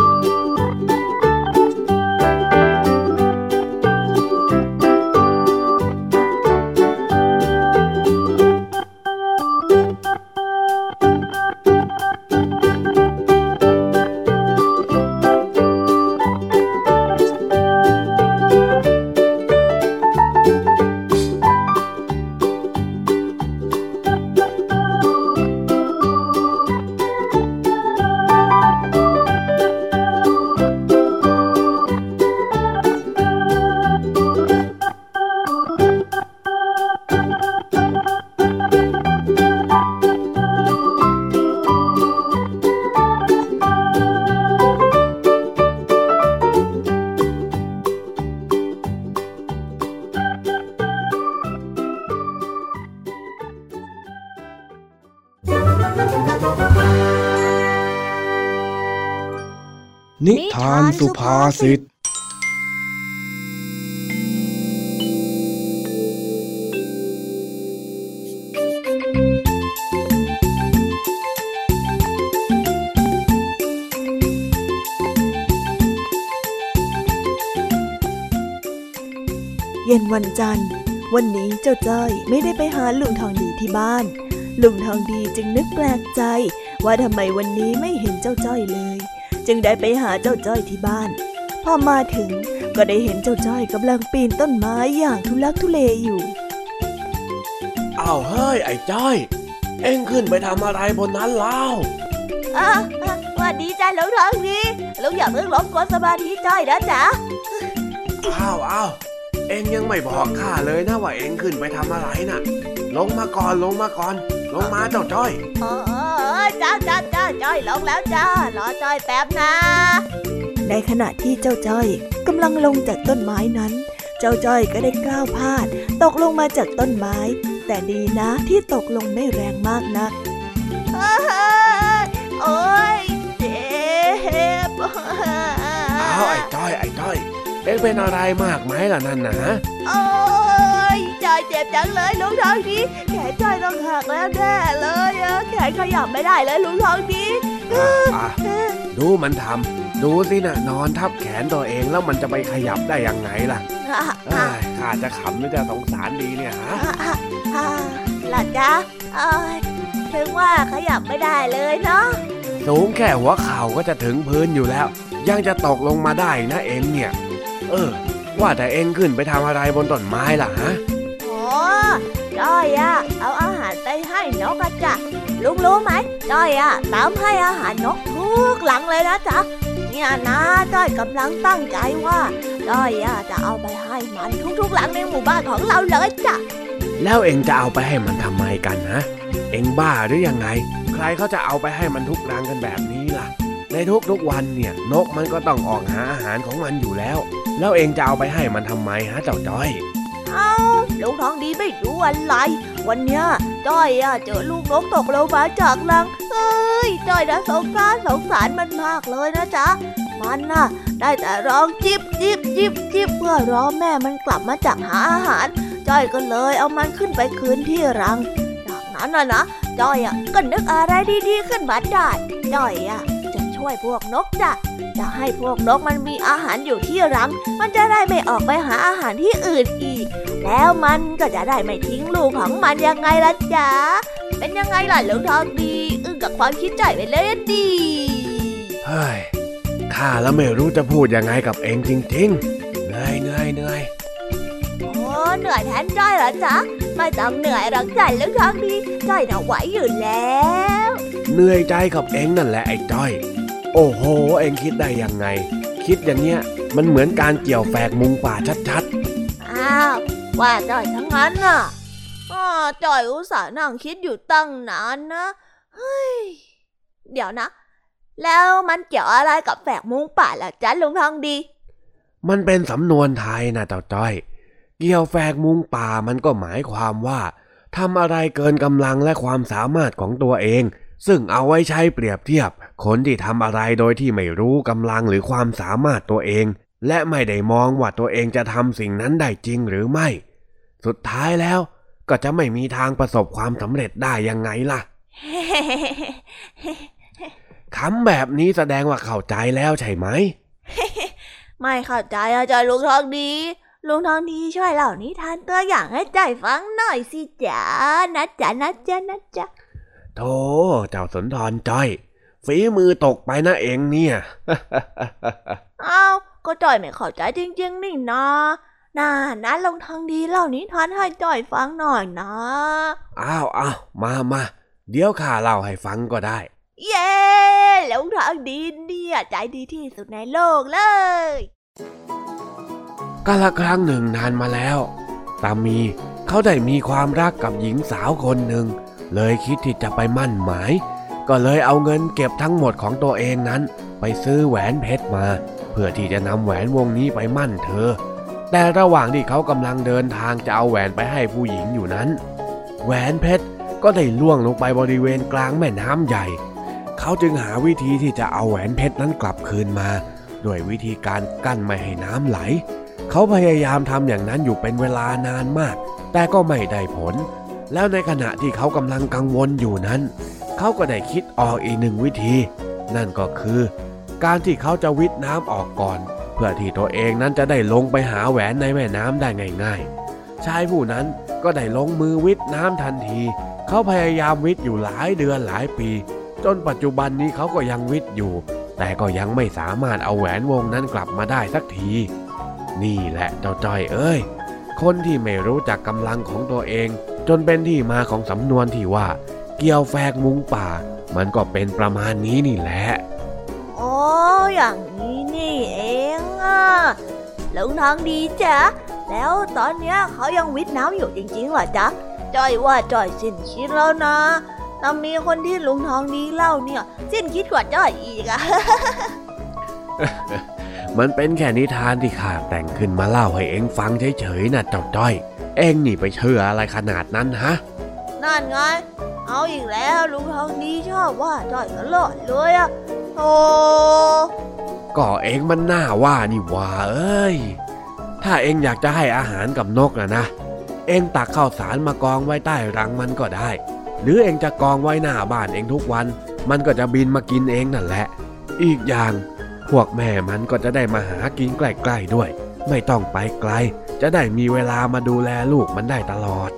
สุภาษิตเย็นวันจันทร์ วันนี้เจ้าจ้อยไม่ได้ไปหาลุงทองดีที่บ้าน ลุงทองดีจึงนึกแปลกใจ ว่าทำไมวันนี้ไม่เห็นเจ้าจ้อยเลย จึงได้ไปหาเจ้าจ้อยที่บ้าน พอมาถึงก็ได้เห็นเจ้าจ้อยกำลังปีนต้นไม้อย่างทุลักทุเลอยู่อ้าวเฮ้ยไอ้จ้อย เอ็งขึ้นไปทำอะไรบนนั้นเล่าอะอะสวัสดีจ้าลุงทองดีลุงอย่าเพิ่งรบกวนสมาธิจ้อยนะจ๊ะอ้าวอ้าวเอ็งยังไม่บอกข้าเลยนะว่าเอ็งขึ้นไปทำอะไรน่ะ ลงมาก่อนลงมาก่อน ลงมาเจ้าจ้อยเออเออเออ จ้าจ้าจ้าจ้อยลงแล้วจ้ารอจ้อยแป๊บนะ ในขณะที่เจ้าจ้อยกำลังลงจากต้นไม้นั้น เจ้าจ้อยก็ได้ก้าวพลาด ตกลงมาจากต้นไม้ แต่ดีนะที่ตกลงไม่แรงมากนักเอ้ยโอ้ยเจ็บอ้าวไอ้จ้อยไอ้จ้อยเอ็งเป็นอะไรมากไหมล่ะนั่นนะโอ้ ยจอยเจ็บจังเลยลุงทองดีแขนจอยต้องหักแล้วแน่เลยอะแขนขยับไม่ได้เลยลุงทองดีอะอะดูมันทำดูสินะนอนทับแขนตัวเองแล้วมันจะไปขยับได้ยังไงล่ะอะเอ้ยข้าจะขำหรือจะสงสารดีเนี่ยฮะอะอะอะหลับจ้าเอ้ยถึงว่าขยับไม่ได้เลยเนาะสูงแค่หัวเข่าก็จะถึงพื้นอยู่แล้ว ยังจะตกลงมาได้นะเอ็งเนี่ย เออ ว่าแต่เอ็งขึ้นไปทำอะไรบนต้นไม้ล่ะฮะโอ้ จ้อยอะเอาอาหารไปให้นกอะจ้ะลุงรู้ไหมจ้อยอะตามให้อาหารนกทุกหลังเลยนะจ๊ะเนี่ยนะจ้อยกำลังตั้งใจว่าจ้อยอะจะเอาไปให้มันทุกๆหลังในหมู่บ้านของเราเลยจ้ะแล้วเองจะเอาไปให้มันทำไมกันฮะเองบ้าหรือยังไง ใครเขาจะเอาไปให้มันทุกรังกันแบบนี้ล่ะ ในทุกๆวันเนี่ยนกมันก็ต้องออกหาอาหารของมันอยู่แล้ว แล้วเองจะเอาไปให้มันทำไมฮะเจ้าจ้อย เอาลุงทองดีไม่รู้อะไร วันเนี้ยจ้อยอะเจอลูกนกตกลงมาจากรัง เอ้ยจ้อยนะสงสารสงสารมันมากเลยนะจ๊ะ มันน่ะ ได้แต่ร้องจิบจิบจิบจิบเพื่อรอแม่มันกลับมาจากหาอาหาร จ้อยก็เลยเอามันขึ้นไปคืนที่รัง จากนั้นน่ะนะจ้อยอะก็นึกอะไรดีๆขึ้นมาได้จ้อยอะ ช่วยพวกนกจ้ะจะให้พวกนกมันมีอาหารอยู่ที่รัง มันจะได้ไม่ออกไปหาอาหารที่อื่นอีก แล้วมันก็จะได้ไม่ทิ้งลูกของมันยังไงล่ะจ๊ะ เป็นยังไงล่ะลุงทองดี อึ้งกับความคิดจ่อยไปเลยอะดีเฮ้ยข้าแล้วไม่รู้จะพูดยังไงกับเอ็งจริงๆเหนื่อยเหนื่อยเหนื่อยโอ้เหนื่อยแทนจ้อยเหรอจ๊ะไม่ต้องเหนื่อยหรอกจ้ะลุงทองดีจ้อยน่ะไหวอยู่แล้ว เหนื่อยใจกับเอ็งนั่นแหละไอ้จ้อย โอ้โห เอ็งคิดได้ยังไง คิดอย่างเนี้ยมันเหมือนการเกี่ยวแฝกมุงป่าชัดอ้าว ว่าจ้อยทั้งนั้นน่ะอ้อจ้อยอุตส่าห์นั่งคิดอยู่ตั้งนานนะเฮ้ยเดี๋ยวนะ แล้วมันเกี่ยวอะไรกับแฝกมุงป่าล่ะจ๊ะลุงทองดีๆมันเป็นสำนวนไทยนะเจ้าจ้อย เกี่ยวแฝกมุงป่ามันก็หมายความว่าทำอะไรเกินกำลังและความสามารถของตัวเอง ซึ่งเอาไว้ใช้เปรียบเทียบ คนที่ทำอะไรโดยที่ไม่รู้กำลังหรือความสามารถตัวเอง และไม่ได้มองว่าตัวเองจะทำสิ่งนั้นได้จริงหรือไม่ สุดท้ายแล้วก็จะไม่มีทางประสบความสำเร็จได้ยังไงล่ะคำแบบนี้แสดงว่าเข้าใจแล้วใช่ไหม ไม่เข้าใจอาจารย์ลุงทองดี ลุงทองดีช่วยเล่านิทานตัวอย่างให้ใจอยฟังหน่อยสิจ๋านะจ๊ะนะจ๊ะนะจ๊ะโธ่เจ้าสนทรจ้อย ฝีมือตกไปนะเองเนี่ยอ้าวก็จ่อยไม่เข้าใจจริง ๆ นี่นะน่านะลุงทองดีเล่านิทานให้จ่อยฟังหน่อยนะอ้าวอ้าวมามาเดี๋ยวข้าเล่าให้ฟังก็ได้ เย้ลุงทองดีเนี่ยใจดีที่สุดในโลกเลยกาละครั้งหนึ่งนานมาแล้วตามีเขาได้มีความรักกับหญิงสาวคนหนึ่ง เลยคิดที่จะไปมั่นหมาย ก็เลยเอาเงินเก็บทั้งหมดของตัวเองนั้น ไปซื้อแหวนเพชรมา เพื่อที่จะนำแหวนวงนี้ไปมั่นเธอ แต่ระหว่างที่เขากำลังเดินทางจะเอาแหวนไปให้ผู้หญิงอยู่นั้น แหวนเพชรก็ได้ล่วงลงไปบริเวณกลางแม่น้ำใหญ่ เขาจึงหาวิธีที่จะเอาแหวนเพชรนั้นกลับคืนมาด้วยวิธีการกั้นไม่ให้น้ำไหล เขาพยายามทำอย่างนั้นอยู่เป็นเวลานานมาก แต่ก็ไม่ได้ผล แล้วในขณะที่เขากำลังกังวลอยู่นั้น เขาก็ได้คิดออกอีกหนึ่งวิธี นั่นก็คือ การที่เขาจะวิทน้ำออกก่อน เพื่อที่ตัวเองนั้นจะได้ลงไปหาแหวนในแม่น้ำได้ง่ายๆ ชายผู้นั้นก็ได้ลงมือวิทน้ำทันที เขาพยายามวิทอยู่หลายเดือนหลายปี จนปัจจุบันนี้เขาก็ยังวิทอยู่ แต่ก็ยังไม่สามารถเอาแหวนวงนั้นกลับมาได้สักที นี่แหละเจ้าจ้อยเอ้ย คนที่ไม่รู้จักกำลังของตัวเองจจนเป็นที่มาของสำนวนที่ว่า เกี่ยวแฝกมุงป่า มันก็เป็นประมาณนี้นี่แหละ อ๋อ อย่างนี้นี่เองอะลุงทองดีจ้ะ แล้วตอนเนี้ยเขายังวิทย์น้ำอยู่จริงๆเหรอจ๊ะจ้อยว่าจ้อยสิ้นคิดแล้วนะถ้ามีคนที่ลุงทองดีเล่าเนี่ย สิ้นคิดกว่าจ้อยอีกอะมันเป็นแค่นิทานที่ข้าแต่งขึ้นมาเล่าให้เองฟังเฉยๆนะเจ้าจ้อย เองนี่ไปเชื่ออะไรขนาดนั้นฮะ นั่นไง เอาอีกแล้วลุงทองดีชอบว่าจ้อยตลอดเลยอะโอ้ก็เองมันน่าว่านี่ว่าเอ้ย ถ้าเองอยากจะให้อาหารกับนกนะนะ เองตักข้าวสารมากองไว้ใต้รังมันก็ได้ หรือเองจะกองไว้หน้าบ้านเองทุกวัน มันก็จะบินมากินเองนั่นแหละ อีกอย่างพวกแม่มันก็จะได้มาหากินใกล้ๆด้วย ไม่ต้องไปไกล จะได้มีเวลามาดูแลลูกมันได้ตลอด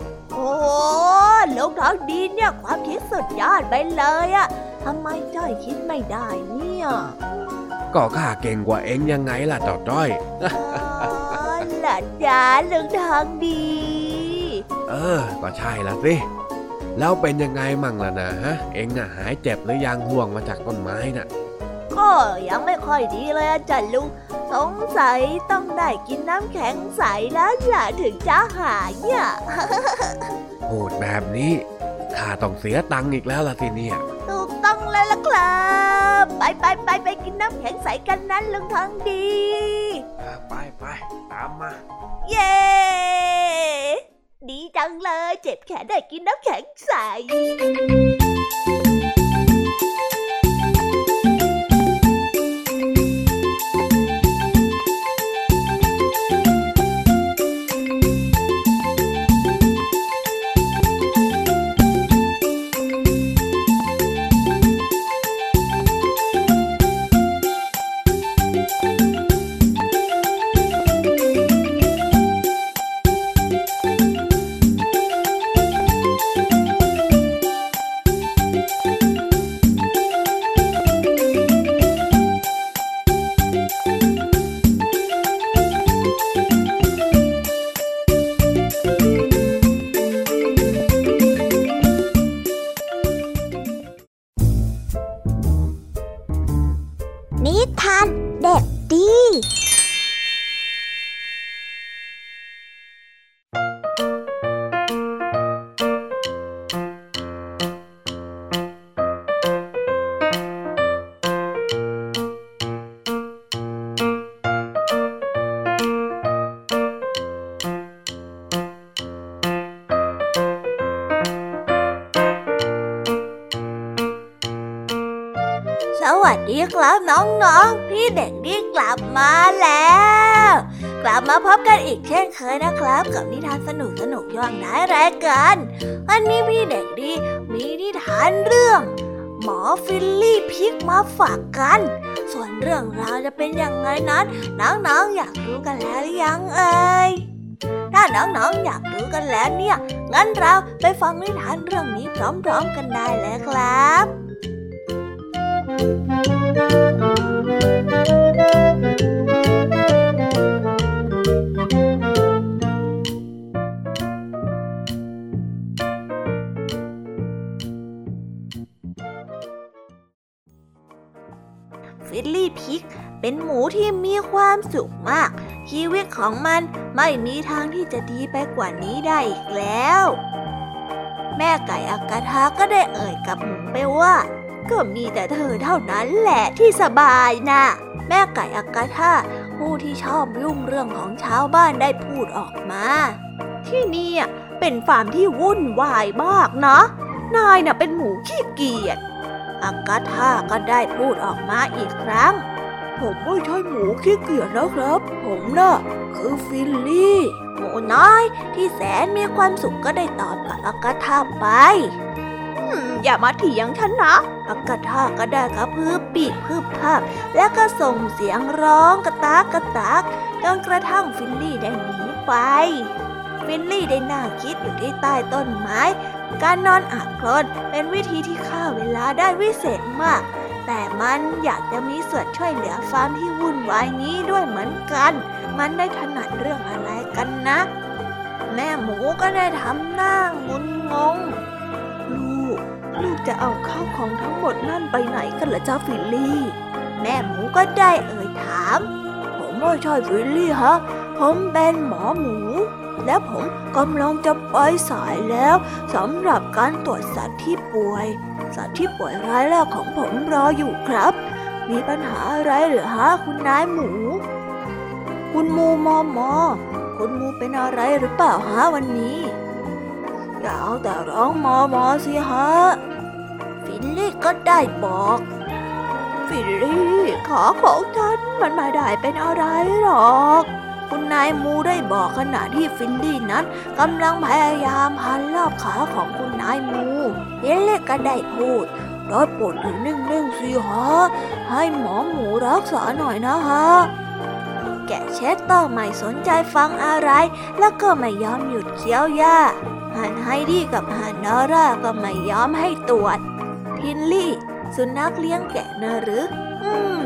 โอ้ลุงทองดีเนี่ยความคิดสุดยอดไปเลยอะทำไมจ้อยคิดไม่ได้เนี่ยก็ข้าเก่งกว่าเองยังไงล่ะเจ้าจ้อยอ๋อล่ะจ้าลุงทองดี เออ ก็ใช่ละสิแล้วเป็นยังไงมั่งล่ะนะฮะ เองน่ะหายเจ็บหรือยังห่วงมาจากต้นไม้น่ะ ก็ยังไม่ค่อยดีเลยอะจ้ะลุง สงสัยต้องได้กินน้ำแข็งใสแล้วล่ะถึงจะหายเนี่ยพูดแบบนี้ข้าต้องเสียตังค์อีกแล้วล่ะสิเนี่ย ถูกต้องเลยล่ะครับ ไปไปไปไปกินน้ำแข็งใสกันนั้นลุงทองดีไปไปตามมา เย้ดีจังเลย เจ็บแขนได้กินน้ำแข็งใส ดีสวัสดีครับน้องๆ พี่เด็ก กลับมาแล้ว กลับมาพบกันอีกเช่นเคยนะครับ กับนิทานสนุกสนุกย่องท้ายรายการวันนี้พี่เด็กดีมีนิทานเรื่อง หมอฟิลลี่พิกมาฝากกัน ส่วนเรื่องราวจะเป็นยังไงนั้นน้องๆอยากรู้กันแล้วหรือยังเอ่ยถ้าน้องๆอยากรู้กันแล้วเนี่ย งั้นเราไปฟังนิทานเรื่องนี้พร้อมๆกันได้เลยครับ สุขมาก ชีวิตของมันไม่มีทางที่จะดีไปกว่านี้ได้อีกแล้ว แม่ไก่อากาธาก็ได้เอ่ยกับหมูไปว่า ก็มีแต่เธอเท่านั้นแหละที่สบายนะ แม่ไก่อากาธาผู้ที่ชอบยุ่งเรื่องของชาวบ้านได้พูดออกมา ที่นี่เป็นฟาร์มที่วุ่นวายมากนะ นายน่ะเป็นหมูขี้เกียจอากาธาก็ได้พูดออกมาอีกครั้ง ผมไม่ใช่หมูขี้เกียจนะครับ ผมน่ะคือฟิลลี่ หมูน้อยที่แสนมีความสุขก็ได้ตอบกับอากาธาไปอืมอย่ามาเถียงฉันนะอากาธาก็ได้กระพือปีกพึ่บพั่บ แล้วก็ส่งเสียงร้องกะต๊ากกะต๊ากจนกระทั่งฟิลลี่ได้หนีไปฟิลลี่ได้นั่งคิดอยู่ที่ใต้ต้นไม้ การนอนอาบโคลนเป็นวิธีที่ฆ่าเวลาได้วิเศษมาก แต่มันอยากจะมีส่วนช่วยเหลือฟาร์มที่วุ่นวายนี้ด้วยเหมือนกัน มันได้ถนัดเรื่องอะไรกันนะแม่หมูก็ได้ทำหน้างุนงง ลูก ลูกจะเอาข้าวของทั้งหมดนั่นไปไหนกันล่ะเจ้าฟิลลี่ แม่หมูก็ได้เอ่ยถาม ผมไม่ใช่ฟิลลี่ฮะ ผมเป็นหมอหมู และผมกำลังจะไปสายแล้วสำหรับการตรวจสัตว์ที่ป่วย สัตว์ที่ป่วยรายแรกของผมรออยู่ครับ มีปัญหาอะไรหรือฮะคุณนายมู คุณมูมอมอคุณมูเป็นอะไรหรือเปล่าฮะวันนี้ อย่าเอาแต่ร้องมอมอสิฮะ ฟิลลี่ก็ได้บอกฟิลลี่ขาของฉันมันไม่ได้เป็นอะไรหรอก คุณนายมูได้บอกขณะที่ฟิลลี่นั้นกำลังพยายามพันรอบขาของคุณนายมูฟิลลี่ก็ได้พูดโปรดอยู่นิ่งๆสิฮะให้หมอหมูรักษาหน่อยนะฮะแกะเชสเตอร์ไม่สนใจฟังอะไร แล้วก็ไม่ยอมหยุดเคี้ยวหญ้าห่านไฮดี้กับห่านนอร่าก็ไม่ยอมให้ตรวจฟิลลี่ สุนัขเลี้ยงแกะนะหรือ อืม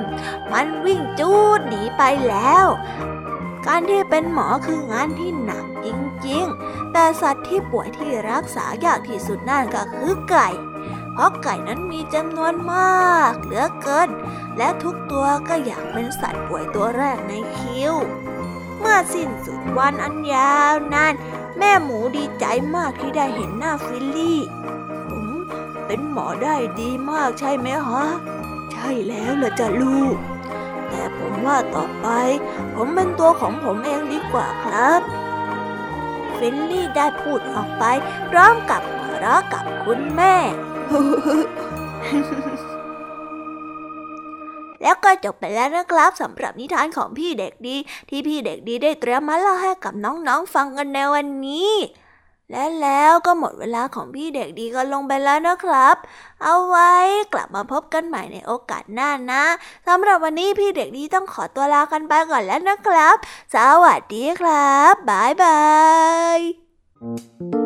มันวิ่งจู๊ดหนีไปแล้ว การที่เป็นหมอคืองานที่หนักจริงๆ แต่สัตว์ที่ป่วยที่รักษายากที่สุดนั่นก็คือไก่ เพราะไก่นั้นมีจำนวนมากเหลือเกิน และทุกตัวก็อยากเป็นสัตว์ป่วยตัวแรกในคิว เมื่อสิ้นสุดวันอันยาวนานแม่หมูดีใจมากที่ได้เห็นหน้าฟิลลี่ผมเป็นหมอได้ดีมากใช่ไหมฮะ ใช่แล้วล่ะจ้ะลูก ผมว่าต่อไป ผมเป็นตัวของผมเองดีกว่าครับฟิลลี่ได้พูดออกไปพร้อมกับหัวเราะกับคุณแม่ แล้วก็จบไปแล้วนะครับสำหรับนิทานของพี่เด็กดี ที่พี่เด็กดีได้เตรียมมาเล่าให้กับน้องๆฟังกันในวันนี้ และแล้วก็หมดเวลาของพี่เด็กดีก็ลงไปแล้วนะครับ เอาไว้กลับมาพบกันใหม่ในโอกาสหน้านะสำหรับวันนี้พี่เด็กดีต้องขอตัวลากันไปก่อนแล้วนะครับ สวัสดีครับ บ๊ายบาย